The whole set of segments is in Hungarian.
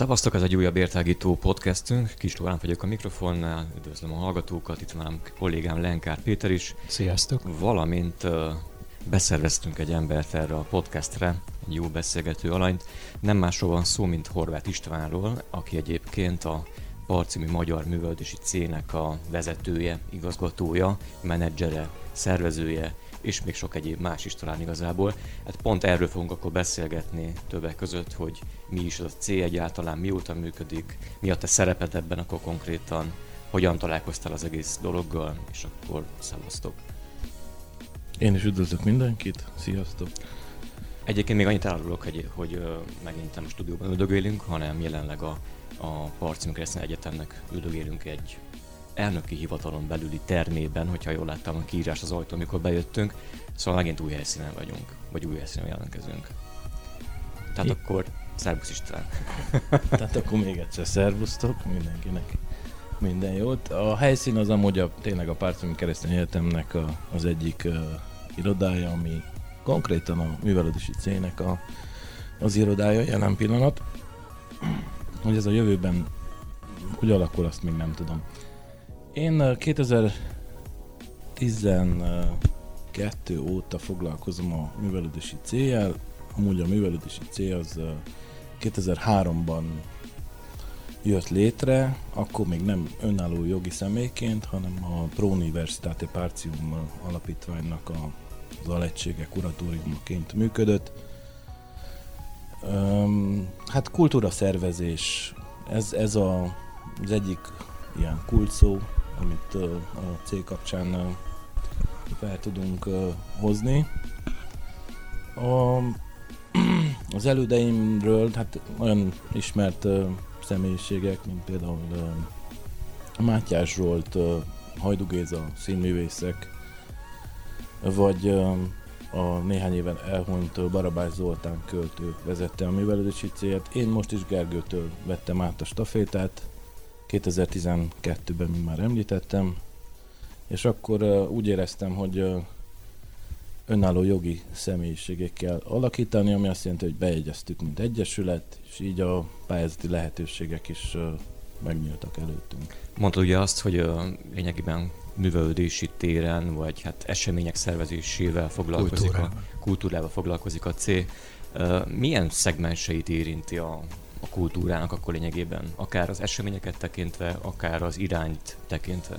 Szavaztok, ez egy újabb értágító podcastünk. Kis Lórán vagyok a mikrofonnál, üdvözlöm a hallgatókat, itt van a kollégám Lenkár Péter is. Sziasztok! Valamint uh, beszerveztünk egy embert erre a podcastre, egy jó beszélgető alanyt. Nem másról van szó, mint Horváth Istvánról, aki egyébként a Parcimi Magyar Műveldési Cének a vezetője, igazgatója, menedzsere, szervezője, és még sok egyéb más is talán igazából. Hát pont erről fogunk akkor beszélgetni többek között, hogy mi is az a cél egyáltalán, mióta működik, mi a te szereped ebben akkor konkrétan, hogyan találkoztál az egész dologgal, és akkor szavaztok. Én is üdvözlök mindenkit, sziasztok! Egyébként még annyit elárulok, hogy, hogy megint nem a stúdióban üldögélünk, hanem jelenleg a, a Parcim Keresztény Egyetemnek üldögélünk egy elnöki hivatalon belüli termében, hogyha jól láttam a kiírás az ajtó, amikor bejöttünk, szóval megint új helyszínen vagyunk, vagy új helyszínen jelentkezünk. Tehát I- akkor szervusz István. Tehát akkor még egyszer szervusztok mindenkinek. Minden jót. A helyszín az amúgy a, tényleg a Pártomi Keresztény Egyetemnek a, az egyik uh, irodája, ami konkrétan a művelődési cének a, az irodája jelen pillanat. Hogy ez a jövőben hogy alakul, azt még nem tudom. Én 2012 óta foglalkozom a művelődési céljel. Amúgy a művelődési cél az 2003-ban jött létre, akkor még nem önálló jogi személyként, hanem a Pro Universitate Partium alapítványnak a, az alegysége kuratóriumaként működött. Um, hát kultúra szervezés, ez, ez a, az egyik ilyen kulcsszó, amit a cég kapcsán fel tudunk hozni. A, az elődeimről, hát olyan ismert személyiségek, mint például Mátyás Zsolt, Hajdu Géza, színművészek, vagy a néhány éven elhunyt Barabás Zoltán költő vezette a művelődési célt. Én most is Gergőtől vettem át a stafétát, 2012-ben, mint már említettem, és akkor úgy éreztem, hogy önálló jogi személyiségek kell alakítani, ami azt jelenti, hogy bejegyeztük, mint egyesület, és így a pályázati lehetőségek is megnyíltak előttünk. Mondtad ugye azt, hogy lényegében művelődési téren, vagy hát események szervezésével foglalkozik, kultúrával. a, kultúrával foglalkozik a C. Milyen szegmenseit érinti a a kultúrának akkor lényegében, akár az eseményeket tekintve, akár az irányt tekintve?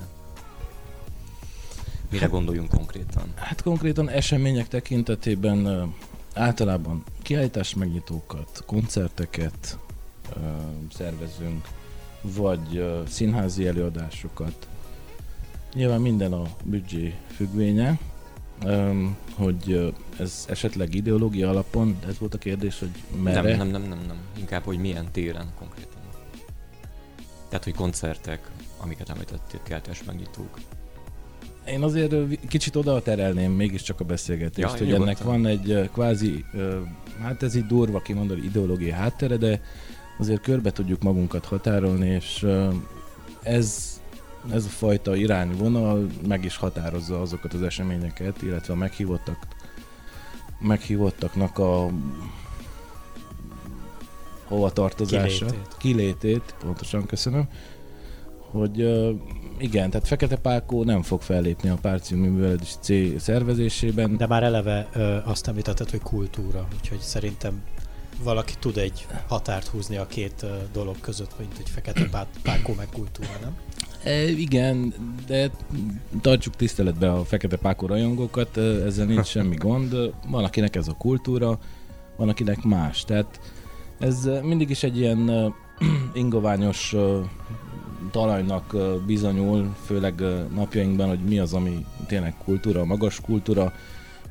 Mire hát, gondoljunk konkrétan? Hát konkrétan események tekintetében általában kiállítás megnyitókat, koncerteket szervezünk, vagy színházi előadásokat. Nyilván minden a büdzsé függvénye, hogy ez esetleg ideológia alapon, ez volt a kérdés, hogy merre? Nem, nem, nem, nem, nem. Inkább, hogy milyen téren konkrétan. Tehát, hogy koncertek, amiket említettél, keltes megnyitók. Én azért kicsit oda terelném mégiscsak a beszélgetést, ja, hogy nyugodtan. ennek van egy kvázi, hát ez így durva kimondani, ideológiai háttere, de azért körbe tudjuk magunkat határolni, és ez ez a fajta irányvonal meg is határozza azokat az eseményeket, illetve a meghívottak, meghívottaknak a hova tartozását, kilétét. kilétét, pontosan köszönöm, hogy igen, tehát Fekete Pálkó nem fog fellépni a Párcium Művelődési C szervezésében. De már eleve ö, azt említetted, hogy kultúra, úgyhogy szerintem valaki tud egy határt húzni a két dolog között, mint egy Fekete Pálkó meg kultúra, nem? E, igen, de tartsuk tiszteletbe a fekete pákó rajongókat, e, ezzel nincs semmi gond. Van akinek ez a kultúra, van akinek más. Tehát ez mindig is egy ilyen uh, ingoványos talajnak bizonyul, főleg napjainkban, hogy mi az, ami tényleg kultúra, magas kultúra,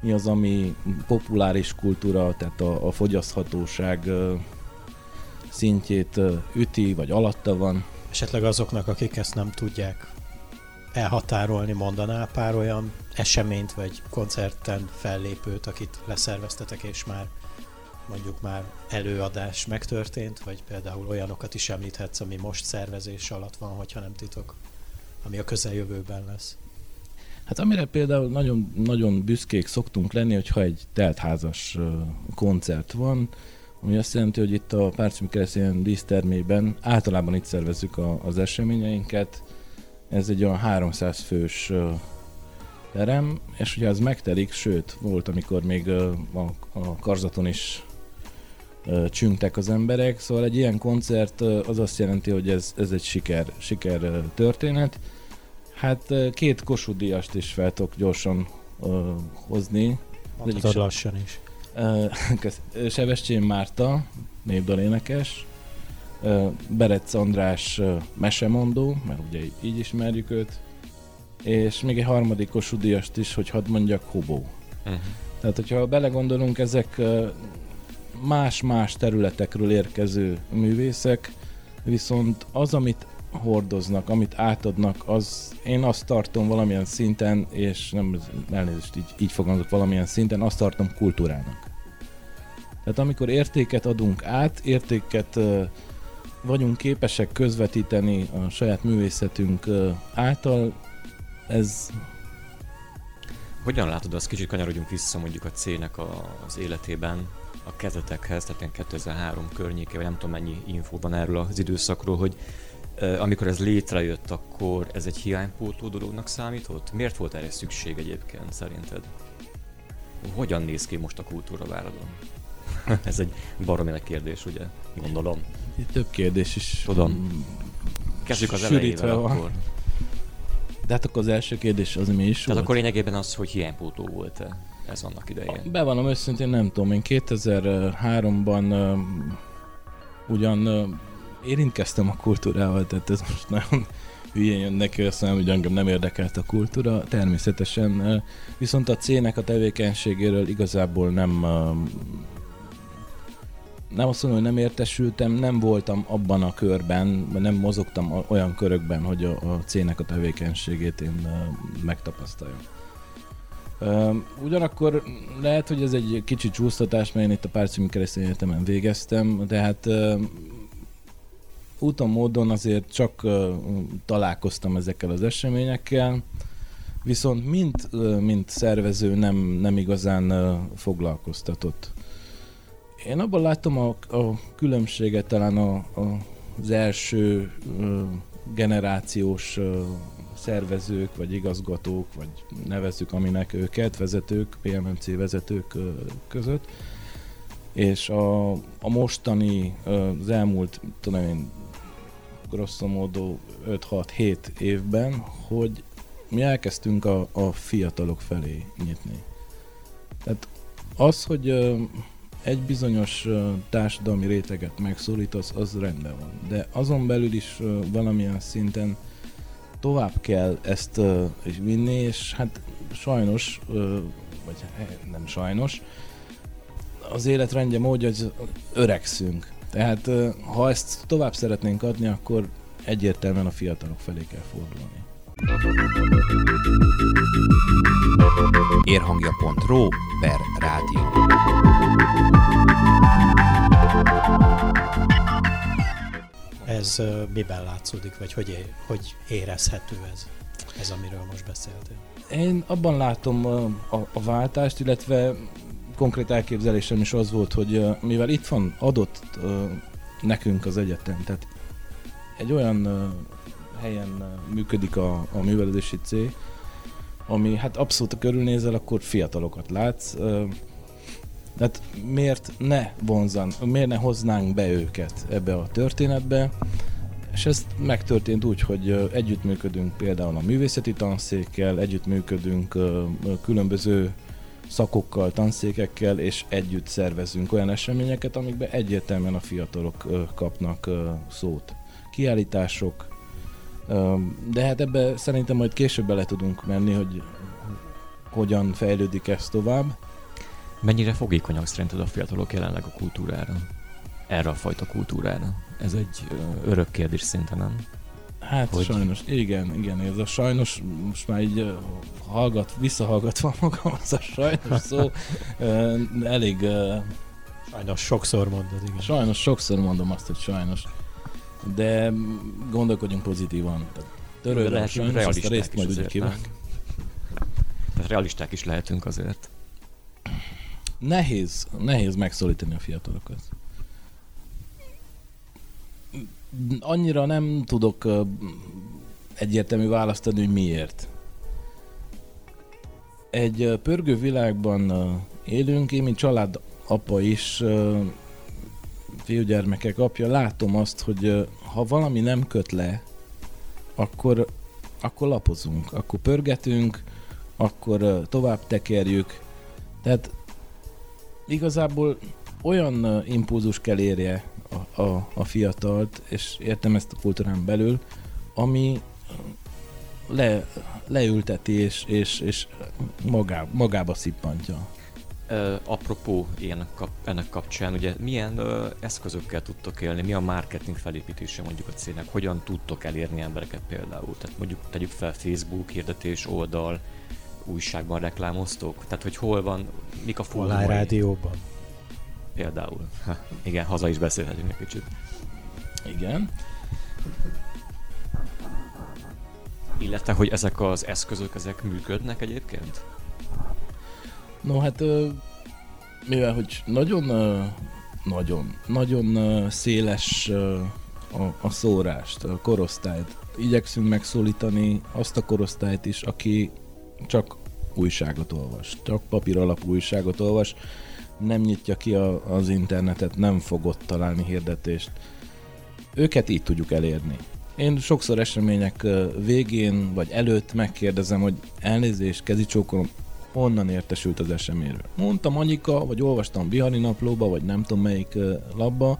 mi az, ami populáris kultúra, tehát a, a fogyaszthatóság szintjét üti, vagy alatta van. Esetleg azoknak, akik ezt nem tudják elhatárolni, mondanál pár olyan eseményt, vagy koncerten fellépőt, akit leszerveztetek, és már mondjuk már előadás megtörtént, vagy például olyanokat is említhetsz, ami most szervezés alatt van, hogyha nem titok, ami a közeljövőben lesz. Hát amire például nagyon, nagyon büszkék szoktunk lenni, hogyha egy teltházas koncert van, ami azt jelenti, hogy itt a Párcimi Keresztény dísztermében általában itt szervezzük a, az eseményeinket. Ez egy olyan 300 fős terem, és ugye az megtelik, sőt, volt, amikor még a, a karzaton is csüngtek az emberek, szóval egy ilyen koncert az azt jelenti, hogy ez, ez egy siker, siker történet. Hát két Kossuth is fel tudok gyorsan hozni. Mondhatod lassan is. Sebestyén Márta, népdalénekes, Berec András mesemondó, mert ugye így ismerjük őt, és még egy harmadik Kossuth is, hogy hadd mondjak, Hobó. Uh-huh. Tehát, hogyha belegondolunk, ezek más-más területekről érkező művészek, viszont az, amit hordoznak, amit átadnak, az én azt tartom valamilyen szinten, és nem elnézést így, így fogalmazok valamilyen szinten, azt tartom kultúrának. Tehát amikor értéket adunk át, értéket vagyunk képesek közvetíteni a saját művészetünk által, ez... Hogyan látod, azt kicsit kanyarodjunk vissza mondjuk a cének az életében, a kezetekhez, tehát 2003 környéke, vagy nem tudom mennyi infó van erről az időszakról, hogy amikor ez létrejött, akkor ez egy hiánypótló dolognak számított? Miért volt erre szükség egyébként szerinted? Hogyan néz ki most a kultúra váradon? ez egy baromi kérdés, ugye? Gondolom. Itt több kérdés is. Tudom. Kezdjük az elejével van. akkor. De hát akkor az első kérdés az mi is Tehát volt? akkor lényegében az, hogy hiánypótló volt-e ez annak idején? Bevallom őszintén, nem tudom. Én 2003-ban uh, ugyan uh, érintkeztem a kultúrával, tehát ez most nagyon hülyén jön neki, azt mondom, hogy engem nem érdekelt a kultúra, természetesen. Viszont a cének a tevékenységéről igazából nem nem azt mondom, hogy nem értesültem, nem voltam abban a körben, nem mozogtam olyan körökben, hogy a, a cének a tevékenységét én megtapasztaljam. ugyanakkor lehet, hogy ez egy kicsit csúsztatás, mert én itt a Párcimi Keresztény Egyetemen végeztem, de hát úton módon azért csak találkoztam ezekkel az eseményekkel, viszont mint, mint szervező nem, nem igazán foglalkoztatott. Én abban látom a, a különbséget talán a, a, az első generációs szervezők, vagy igazgatók, vagy nevezzük aminek őket, vezetők, PMMC vezetők között, és a, a mostani, az elmúlt, tudom én, grosso modo 5-6-7 évben, hogy mi elkezdtünk a, a fiatalok felé nyitni. Tehát az, hogy egy bizonyos társadalmi réteget megszólítasz, az rendben van. De azon belül is valamilyen szinten tovább kell ezt vinni, és hát sajnos, vagy nem sajnos, az életrendje módja, hogy öregszünk. Tehát ha ezt tovább szeretnénk adni, akkor egyértelműen a fiatalok felé kell fordulni. Érhangja.ro per rádió. Ez miben látszódik, vagy hogy, hogy érezhető ez, ez, amiről most beszéltél? Én abban látom a, a, a váltást, illetve konkrét elképzelésem is az volt, hogy mivel itt van adott nekünk az egyetem, tehát egy olyan helyen működik a, a művelődési cég, ami hát abszolút a körülnézel, akkor fiatalokat látsz. Tehát miért ne vonzan, miért ne hoznánk be őket ebbe a történetbe, és ez megtörtént úgy, hogy együttműködünk például a művészeti tanszékkel, együttműködünk különböző szakokkal, tanszékekkel, és együtt szervezünk olyan eseményeket, amikben egyértelműen a fiatalok kapnak szót. Kiállítások, de hát ebbe szerintem majd később bele tudunk menni, hogy hogyan fejlődik ez tovább. Mennyire fogékonyak szerinted a fiatalok jelenleg a kultúrára? erre a fajta kultúrára? Ez egy örök kérdés szinte, nem? Hát hogy... sajnos, igen, igen, ez a sajnos, most már így hallgat, visszahallgatva magam, az a sajnos szó elég... Sajnos sokszor mondod, igen. Sajnos sokszor mondom azt, hogy sajnos. De gondolkodjunk pozitívan. Törőre, sajnos azt a részt majd úgy kívánk. Tehát realisták is lehetünk azért. Nehéz, nehéz megszólítani a fiatalokat. Annyira nem tudok egyértelmű választ adni, hogy miért. Egy pörgő világban élünk, én, mint család apa is, fiúgyermekek apja, látom azt, hogy ha valami nem köt le, akkor, akkor lapozunk, akkor pörgetünk, akkor tovább tekerjük. Tehát igazából olyan impulzus kell érje a, a, a fiatalt, és értem ezt a kultúrán belül, ami le, leülteti és, és, és magá, magába szippantja. Uh, apropó ilyen kap, ennek kapcsán, ugye milyen uh, eszközökkel tudtok élni, mi a marketing felépítése mondjuk a cégnek, hogyan tudtok elérni embereket például, tehát mondjuk tegyük fel Facebook hirdetés oldal, újságban reklámoztok, tehát hogy hol van, mik a fórumai. rádióban. Például. Ha, igen, haza is beszélhetünk egy kicsit. Igen. Illetve, hogy ezek az eszközök, ezek működnek egyébként? No hát, mivel hogy nagyon, nagyon, nagyon széles a, a szórást, a korosztályt, igyekszünk megszólítani azt a korosztályt is, aki csak újságot olvas, csak papír alapú újságot olvas, nem nyitja ki a, az internetet, nem fog ott találni hirdetést. Őket így tudjuk elérni. Én sokszor események végén vagy előtt megkérdezem, hogy elnézést, kezicsókolom, honnan értesült az eseményről. Mondtam Anyika, vagy olvastam Bihari naplóba, vagy nem tudom melyik labba,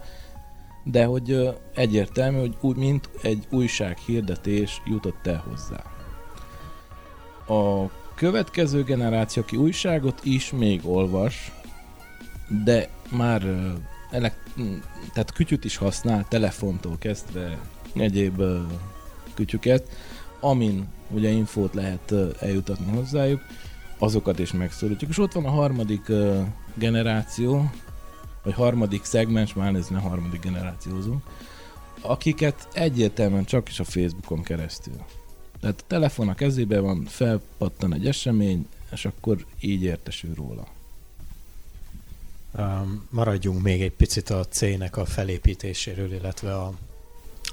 de hogy egyértelmű, hogy úgy, mint egy újság hirdetés jutott el hozzá. A következő generáció, aki újságot is még olvas, de már elek, tehát kütyüt is használ, telefontól kezdve egyéb kütyüket, amin ugye infót lehet eljutatni hozzájuk, azokat is megszólítjuk. És ott van a harmadik generáció, vagy harmadik szegmens, már nézni a harmadik generációzunk, akiket egyértelműen csak is a Facebookon keresztül. Tehát a telefon a kezébe van, felpattan egy esemény, és akkor így értesül róla. Maradjunk még egy picit a C-nek a felépítéséről, illetve a,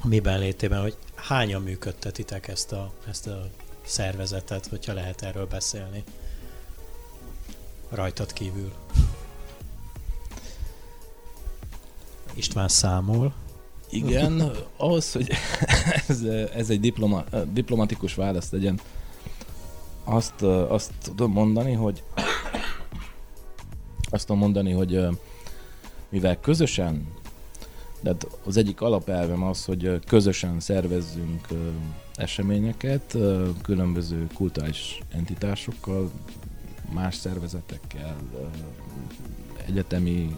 a miben létében, hogy hányan működtetitek ezt a, ezt a szervezetet, hogyha lehet erről beszélni rajtad kívül. István számol. Igen, ahhoz, hogy ez, ez egy diploma, diplomatikus válasz legyen, azt, azt tudom mondani, hogy azt tudom mondani, hogy mivel közösen, de az egyik alapelvem az, hogy közösen szervezzünk eseményeket különböző kulturális entitásokkal, más szervezetekkel, egyetemi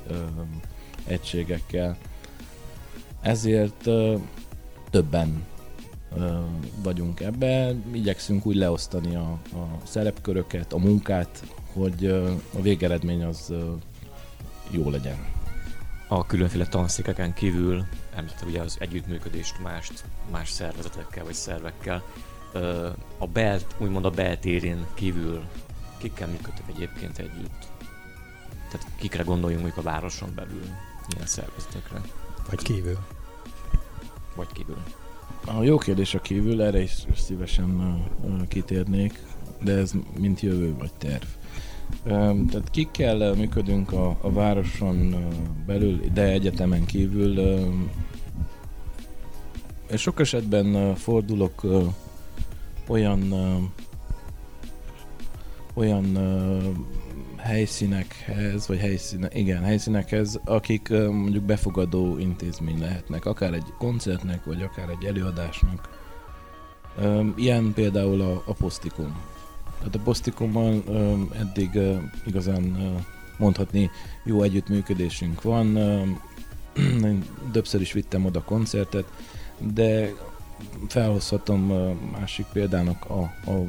egységekkel. Ezért többen vagyunk ebbe, igyekszünk úgy leosztani a, a szerepköröket, a munkát, hogy a végeredmény az jó legyen. A különféle tanszékeken kívül említette ugye az együttműködést más, más szervezetekkel vagy szervekkel. A belt, úgymond a beltérén kívül Kikkel működtek egyébként együtt? Tehát kikre gondoljunk mondjuk a városon belül, ilyen szervezetekre? Vagy kívül. Vagy kívül. A jó kérdés a kívül, erre is szívesen kitérnék, de ez mint jövő vagy terv. Tehát kikkel működünk a, a városon belül, de egyetemen kívül. És sok esetben fordulok olyan olyan helyszínekhez, vagy helyszíne, igen, helyszínekhez, akik mondjuk befogadó intézmény lehetnek, akár egy koncertnek, vagy akár egy előadásnak. Ilyen például a, a Posztikum. Tehát a Posztikummal um, eddig igazán mondhatni jó együttműködésünk van. Én többször is vittem oda koncertet, de felhozhatom másik példának a, a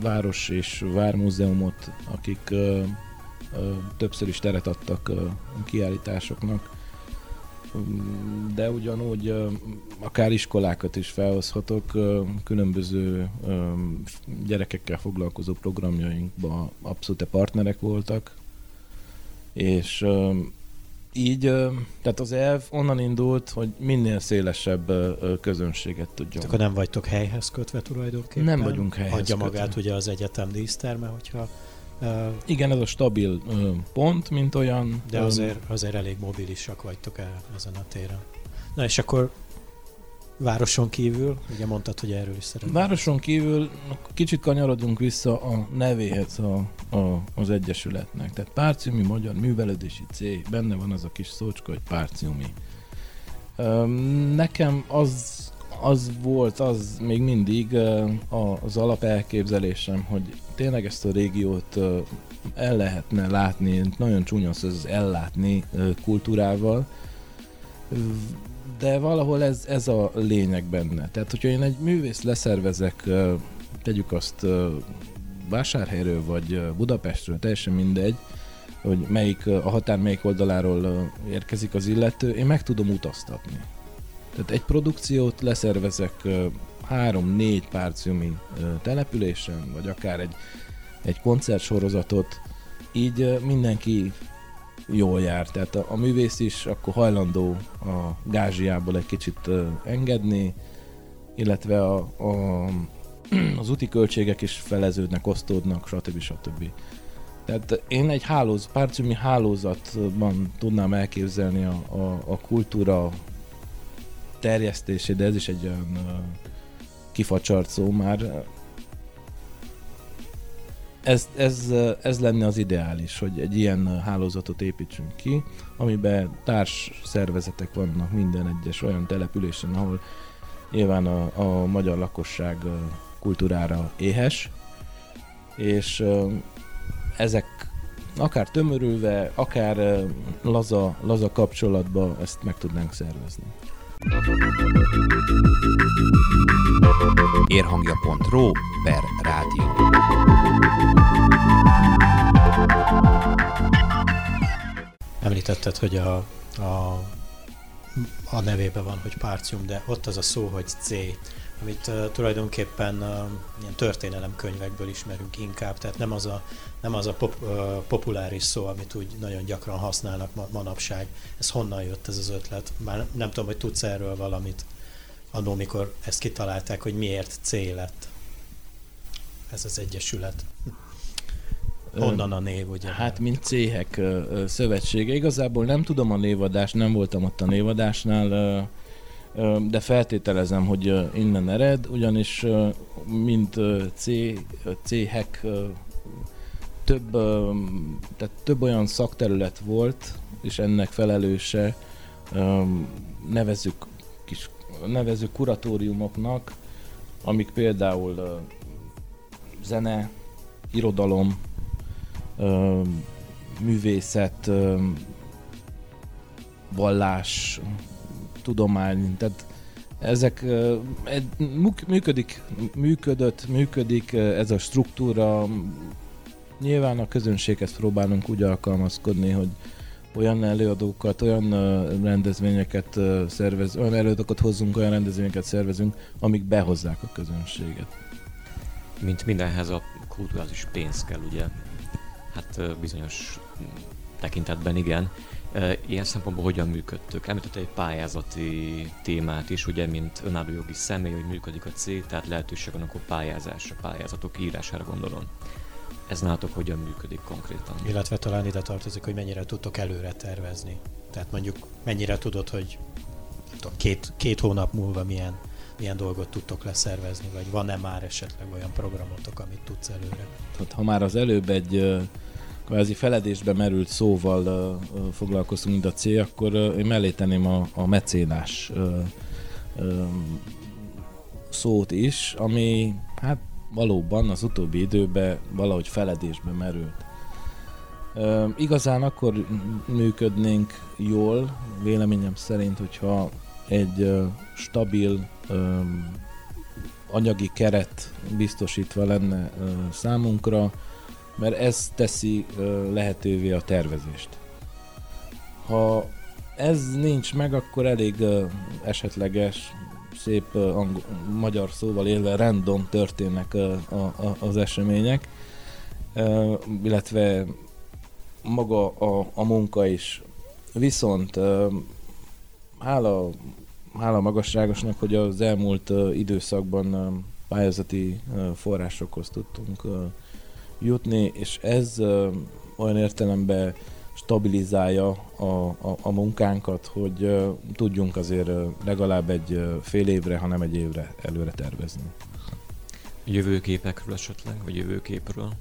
Város és Vármúzeumot, akik többször is teret adtak kiállításoknak, de ugyanúgy akár iskolákat is felhozhatok, különböző gyerekekkel foglalkozó programjainkban abszolút partnerek voltak, és így, tehát az elv onnan indult, hogy minél szélesebb közönséget tudjon. Hát Akkor nem vagytok helyhez kötve tulajdonképpen? Nem vagyunk helyhez Adja kötve. magát ugye az egyetem díszterme, hogyha Igen, ez a stabil pont, mint olyan. de azért, azért elég mobilisak vagytok el ezen a téren. Na és akkor városon kívül, ugye mondtad, hogy erről is szeretnél. Városon kívül kicsit kanyarodunk vissza a nevéhez a, a, az Egyesületnek. Tehát Párciumi Magyar Művelődési Cég, benne van az a kis szócska, hogy Párciumi. Nekem az, az volt, az még mindig az alapelképzelésem, hogy tényleg ezt a régiót el lehetne látni, nagyon csúnya az az ellátni kultúrával, de valahol ez, ez a lényeg benne. Tehát, hogyha én egy művész leszervezek, tegyük azt Vásárhelyről vagy Budapestről, teljesen mindegy, hogy melyik, a határ melyik oldaláról érkezik az illető, én meg tudom utaztatni. Tehát egy produkciót leszervezek három-négy párciumi településen, vagy akár egy, egy koncertsorozatot, így mindenki jól jár. Tehát a, a művész is akkor hajlandó a gázsiából egy kicsit engedni, illetve a, a, az úti költségek is feleződnek, osztódnak, stb. stb. Tehát én egy hálóz, párciumi hálózatban tudnám elképzelni a, a, a kultúra terjesztését, de ez is egy olyan ö, kifacsart szó már. Ez, ez, ez lenne az ideális, hogy egy ilyen hálózatot építsünk ki, amiben társ szervezetek vannak minden egyes olyan településen, ahol nyilván a, a magyar lakosság kultúrára éhes, és ezek akár tömörülve, akár laza, laza kapcsolatba ezt meg tudnánk szervezni. Érhangja.ro per rádió. Említetted, hogy a, a, a nevében van, hogy párcium, de ott az a szó, hogy C, amit uh, tulajdonképpen uh, ilyen történelemkönyvekből ismerünk inkább, tehát nem az a, nem az a pop, uh, populáris szó, amit úgy nagyon gyakran használnak ma, manapság. Ez honnan jött ez az ötlet? Már nem tudom, hogy tudsz erről valamit annó, mikor ezt kitalálták, hogy miért C lett ez az egyesület. Honnan a név, ugye? Hát, mint céhek szövetsége. Igazából nem tudom a névadást, nem voltam ott a névadásnál, de feltételezem, hogy innen ered, ugyanis mint céhek ö, több, tehát több olyan szakterület volt, és ennek felelőse nevezük, kis, nevezük kuratóriumoknak, amik például zene, irodalom, művészet, vallás, tudomány, tehát ezek működik, működött, működik ez a struktúra. Nyilván a közönséghez próbálunk úgy alkalmazkodni, hogy olyan előadókat, olyan rendezvényeket szervez, olyan előadókat hozzunk, olyan rendezvényeket szervezünk, amik behozzák a közönséget. Mint mindenhez a kulturális pénz kell, ugye? Hát bizonyos tekintetben igen. Ilyen szempontból hogyan működtök? Említette egy pályázati témát is, ugye, mint önálló jogi személy, hogy működik a cég, tehát lehetőség van akkor pályázásra, pályázatok írására gondolom. Ez nálatok hogyan működik konkrétan? Illetve talán ide tartozik, hogy mennyire tudtok előre tervezni. Tehát mondjuk mennyire tudod, hogy tudom, két, két hónap múlva milyen, milyen dolgot tudtok leszervezni, vagy van-e már esetleg olyan programotok, amit tudsz előre? Tehát ha már az előbb egy kvázi feledésbe merült szóval ö, foglalkoztunk, mint a cél, akkor én mellé tenném a, a mecénás ö, ö, szót is, ami hát valóban az utóbbi időben valahogy feledésbe merült. Ö, igazán akkor működnénk jól, véleményem szerint, hogyha egy ö, stabil ö, anyagi keret biztosítva lenne ö, számunkra, mert ez teszi lehetővé a tervezést. Ha ez nincs meg, akkor elég esetleges, szép angol, magyar szóval élve random történnek a, a, az események, illetve maga a, a munka is. Viszont hála, hála magasságosnak, hogy az elmúlt időszakban pályázati forrásokhoz tudtunk jutni, és ez olyan értelemben stabilizálja a, a, a munkánkat, hogy ö, tudjunk azért ö, legalább egy ö, fél évre, hanem egy évre előre tervezni. Jövőképekről esetleg, vagy jövőképről?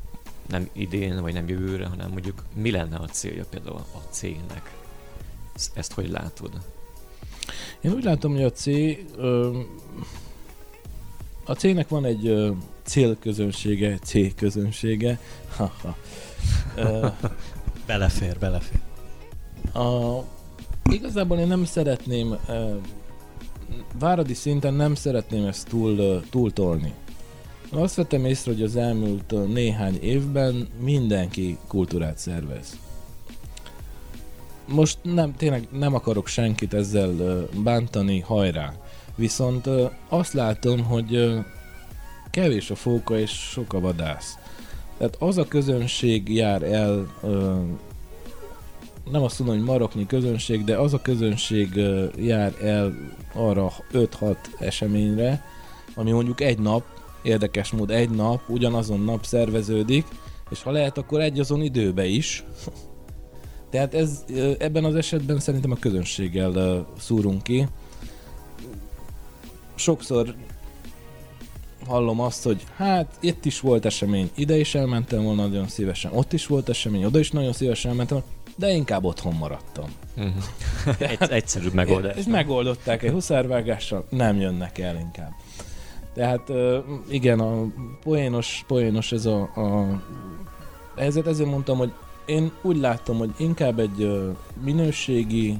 Nem idén, vagy nem jövőre, hanem mondjuk mi lenne a célja például a cégnek? Ezt, ezt hogy látod? Én úgy látom, hogy a C a cégnek van egy ö, célközönsége, C közönsége. Haha. Ö, Belefér, belefér. A, igazából én nem szeretném, uh, váradi szinten nem szeretném ezt túl, uh, túltolni. Azt vettem észre, hogy az elmúlt néhány évben mindenki kultúrát szervez. Most nem, tényleg nem akarok senkit ezzel bántani, hajrá. Viszont azt látom, hogy kevés a fóka és sok a vadász. Tehát az a közönség jár el, nem azt mondom, hogy maroknyi közönség, de az a közönség jár el arra 5-6 eseményre, ami mondjuk egy nap, érdekes mód egy nap, ugyanazon nap szerveződik, és ha lehet, akkor egy azon időbe is. Tehát ez, ebben az esetben szerintem a közönséggel szúrunk ki. Sokszor hallom azt, hogy hát itt is volt esemény, ide is elmentem volna nagyon szívesen, ott is volt esemény, oda is nagyon szívesen elmentem, de inkább otthon maradtam. Egy, egyszerűbb megoldás. És megoldották egy huszárvágással, nem jönnek el inkább. Tehát igen, a poénos, poénos ez a, a ezért ezért mondtam, hogy én úgy látom, hogy inkább egy minőségi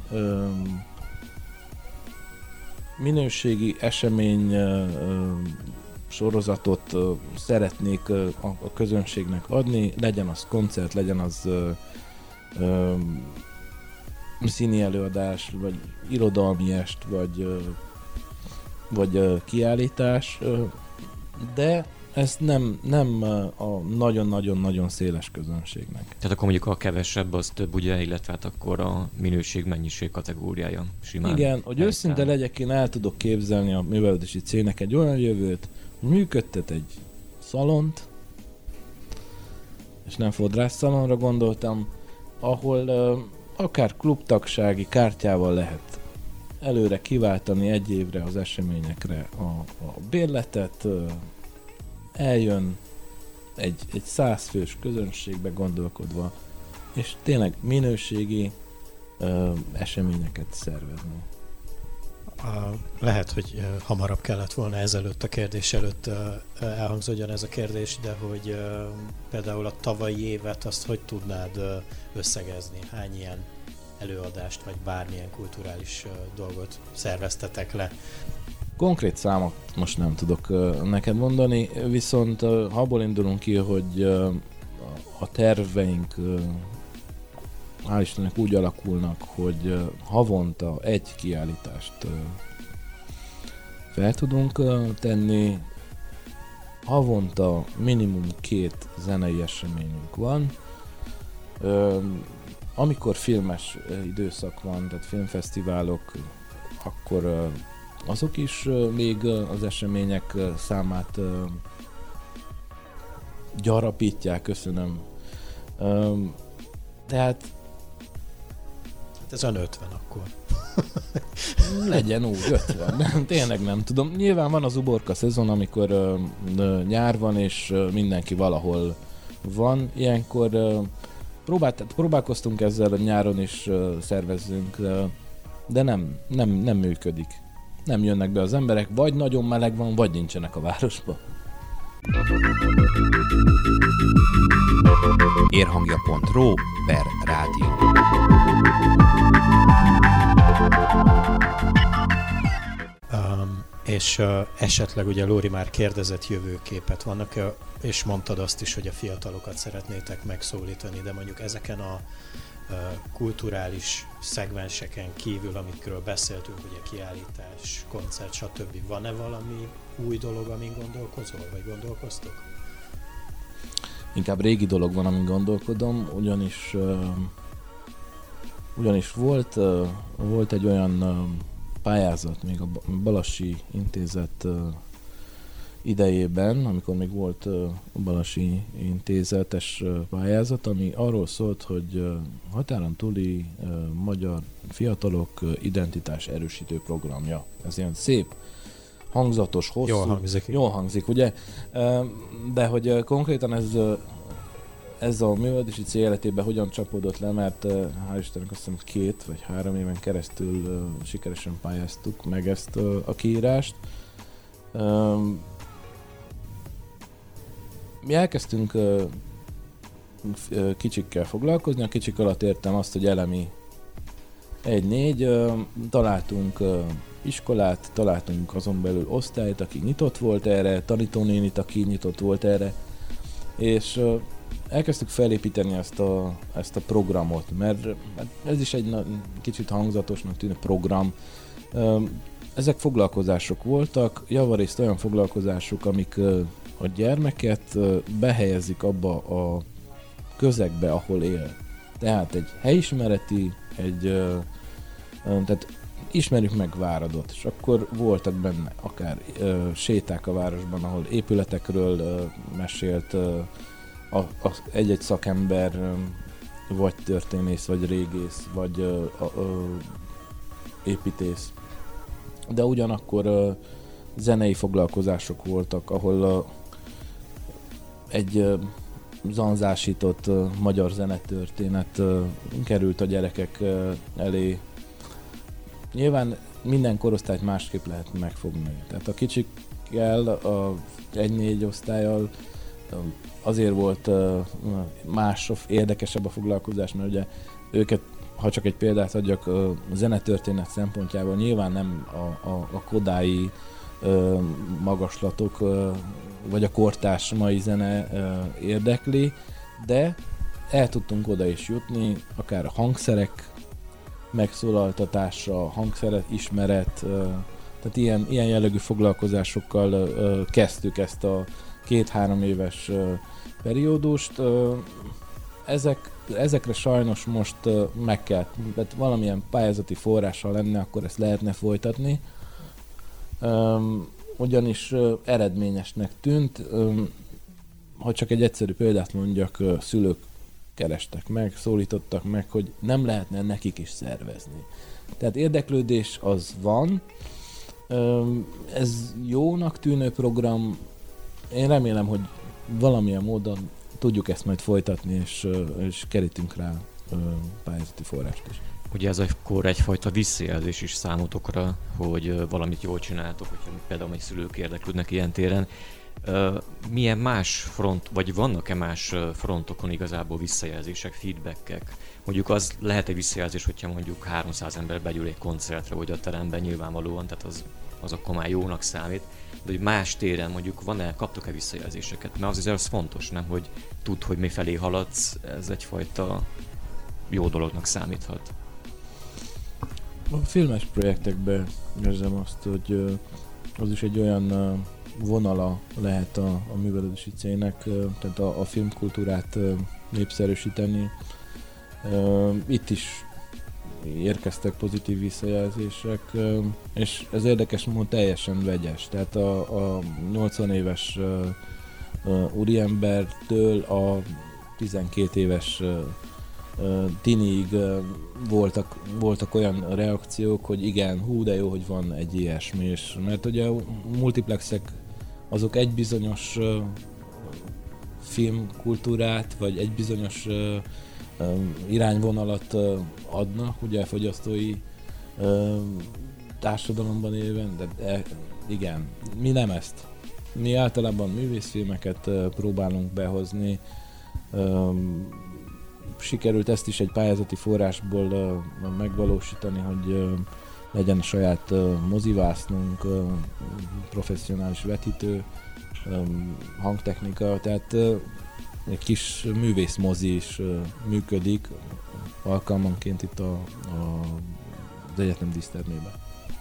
minőségi esemény sorozatot szeretnék a, közönségnek adni, legyen az koncert, legyen az színi előadás, vagy irodalmi est, vagy, vagy kiállítás, de ez nem, nem a nagyon-nagyon-nagyon széles közönségnek. Tehát akkor mondjuk a kevesebb az több, ugye, illetve hát akkor a minőség-mennyiség kategóriája simán. Igen, hogy helytáll. őszinte legyek, én el tudok képzelni a művelődési cégnek egy olyan jövőt, hogy működtet egy szalont, és nem fodrász szalonra gondoltam, ahol uh, akár klubtagsági kártyával lehet előre kiváltani egy évre az eseményekre a, a bérletet, uh, eljön egy, egy százfős közönségbe gondolkodva, és tényleg minőségi uh, eseményeket szervezni. Lehet, hogy ö, hamarabb kellett volna ezelőtt a kérdés előtt ö, ö, elhangzódjon ez a kérdés, de hogy ö, például a tavalyi évet azt hogy tudnád ö, összegezni? Hány ilyen előadást vagy bármilyen kulturális ö, dolgot szerveztetek le? Konkrét számot most nem tudok neked mondani, viszont ha abból indulunk ki, hogy a terveink hál' Istennek úgy alakulnak, hogy havonta egy kiállítást fel tudunk tenni, havonta minimum két zenei eseményünk van. Amikor filmes időszak van, tehát filmfesztiválok, akkor azok is még az események számát gyarapítják, köszönöm. Tehát Hát ez olyan 50 akkor. legyen úgy, 50. Nem, tényleg nem tudom. Nyilván van az uborka szezon, amikor ö, ö, nyár van, és ö, mindenki valahol van. Ilyenkor ö, próbált, próbálkoztunk ezzel a nyáron is ö, szervezzünk, ö, de nem, nem, nem működik. Nem jönnek be az emberek, vagy nagyon meleg van, vagy nincsenek a városban. Érhangja.ro per rádió. Um, és uh, esetleg ugye Lóri már kérdezett jövőképet, vannak, és mondtad azt is, hogy a fiatalokat szeretnétek megszólítani, de mondjuk ezeken a kulturális szegmenseken kívül, amikről beszéltünk, ugye kiállítás, koncert, stb. Van-e valami új dolog, amin gondolkozol, vagy gondolkoztok? Inkább régi dolog van, amin gondolkodom, ugyanis uh, ugyanis volt, uh, volt egy olyan uh, pályázat még a Balassi Intézet idejében, amikor még volt a Balassi Intézetes pályázat, ami arról szólt, hogy határon túli magyar fiatalok identitás erősítő programja. Ez ilyen szép, hangzatos, hosszú. Jól hangzik. Jól hangzik, ugye? De hogy konkrétan ez ez a művelési cél életében hogyan csapódott le, mert hál' Istennek azt hiszem két vagy három éven keresztül sikeresen pályáztuk meg ezt a kiírást. Mi elkezdtünk uh, f- kicsikkel foglalkozni, a kicsik alatt értem azt, hogy elemi egy-négy, uh, találtunk iskolát, találtunk azon belül osztályt, aki nyitott volt erre, tanítónénit, aki nyitott volt erre, és uh, elkezdtük felépíteni ezt a, ezt a programot, mert ez is egy na, kicsit hangzatosnak tűnő program. Ezek foglalkozások voltak, javarészt olyan foglalkozások, amik a gyermeket behelyezik abba a közegbe, ahol él. Tehát egy helyismereti, egy, tehát ismerjük meg Váradot, és akkor voltak benne akár séták a városban, ahol épületekről mesélt, a, a, egy-egy szakember, vagy történész, vagy régész, vagy ö, ö, építész. De ugyanakkor ö, zenei foglalkozások voltak, ahol ö, egy zanzásított magyar zenetörténet került a gyerekek elé. Nyilván minden korosztályt másképp lehet megfogni. Tehát a kicsikkel, a egy-négy osztályjal azért volt más, érdekesebb a foglalkozás, mert ugye őket, ha csak egy példát adjak, a zenetörténet szempontjából nyilván nem a, a, a kodái magaslatok, vagy a kortárs mai zene érdekli, de el tudtunk oda is jutni, akár a hangszerek megszólaltatása, hangszeret ismeret, tehát ilyen, ilyen jellegű foglalkozásokkal kezdtük ezt a két-három éves periódust. Ezek, ezekre sajnos most meg kell, tehát valamilyen pályázati forrással lenne, akkor ezt lehetne folytatni. Ugyanis eredményesnek tűnt, ha csak egy egyszerű példát mondjak, szülők kerestek meg, szólítottak meg, hogy nem lehetne nekik is szervezni. Tehát érdeklődés az van, ez jónak tűnő program, én remélem, hogy valamilyen módon tudjuk ezt majd folytatni, és, és kerítünk rá pályázati forrást is. Ugye ez akkor egyfajta visszajelzés is számotokra, hogy valamit jól csináltok, hogyha például egy szülők érdeklődnek ilyen téren. Milyen más front, vagy vannak-e más frontokon igazából visszajelzések, feedbackek? Mondjuk az lehet egy visszajelzés, hogyha mondjuk 300 ember begyűl egy koncertre, vagy a teremben nyilvánvalóan, tehát az, az akkor már jónak számít de hogy más téren mondjuk van-e, kaptok-e visszajelzéseket? Mert az azért az fontos, nem, hogy tud, hogy mi felé haladsz, ez egyfajta jó dolognak számíthat. A filmes projektekben érzem azt, hogy az is egy olyan vonala lehet a, a művelődési cének, tehát a, a filmkultúrát népszerűsíteni. Itt is érkeztek pozitív visszajelzések, és ez érdekes módon teljesen vegyes. Tehát a, a 80 éves úriembertől a 12 éves tiniig voltak, voltak olyan reakciók, hogy igen, hú, de jó, hogy van egy ilyesmi, és mert ugye a multiplexek azok egy bizonyos filmkultúrát, vagy egy bizonyos irányvonalat adnak, ugye a fogyasztói társadalomban élven, de, de igen, mi nem ezt Mi általában művészfilmeket próbálunk behozni. Sikerült ezt is egy pályázati forrásból ö, megvalósítani, hogy ö, legyen saját ö, mozivásznunk, ö, professzionális vetítő, ö, hangtechnika, tehát ö, egy kis művészmozi is ö, működik alkalmanként itt a, a, az egyetem dísztermében.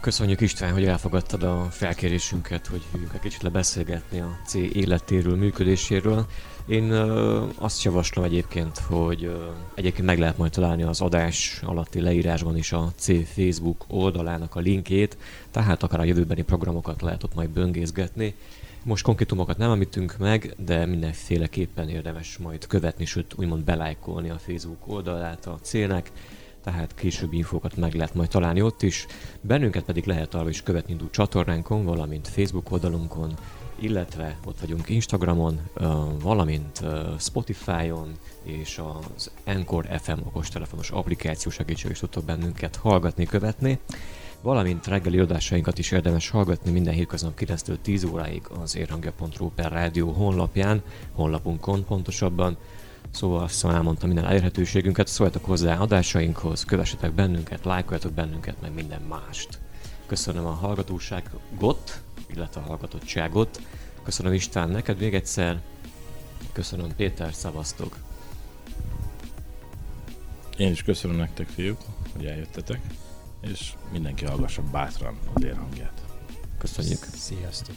Köszönjük István, hogy elfogadtad a felkérésünket, hogy hívjuk egy kicsit lebeszélgetni a C életéről, működéséről. Én ö, azt javaslom egyébként, hogy ö, egyébként meg lehet majd találni az adás alatti leírásban is a C Facebook oldalának a linkét, tehát akár a jövőbeni programokat lehet ott majd böngészgetni. Most konkrétumokat nem említünk meg, de mindenféleképpen érdemes majd követni, sőt úgymond belájkolni a Facebook oldalát a célnek, tehát későbbi infókat meg lehet majd találni ott is. Bennünket pedig lehet arra is követni indul csatornánkon, valamint Facebook oldalunkon, illetve ott vagyunk Instagramon, valamint Spotify-on, és az Encore FM okostelefonos applikáció segítségével is tudtok bennünket hallgatni, követni valamint reggeli adásainkat is érdemes hallgatni minden hétköznap 9 10 óráig az érhangja.ru per rádió honlapján, honlapunkon pontosabban. Szóval azt hiszem elmondtam minden elérhetőségünket, szóljatok hozzá adásainkhoz, kövessetek bennünket, lájkoljatok bennünket, meg minden mást. Köszönöm a hallgatóságot, illetve a hallgatottságot. Köszönöm István neked még egyszer. Köszönöm Péter, szavaztok. Én is köszönöm nektek, fiúk, hogy eljöttetek, és mindenki hallgassa bátran az érhangját. Köszönjük. Sziasztok!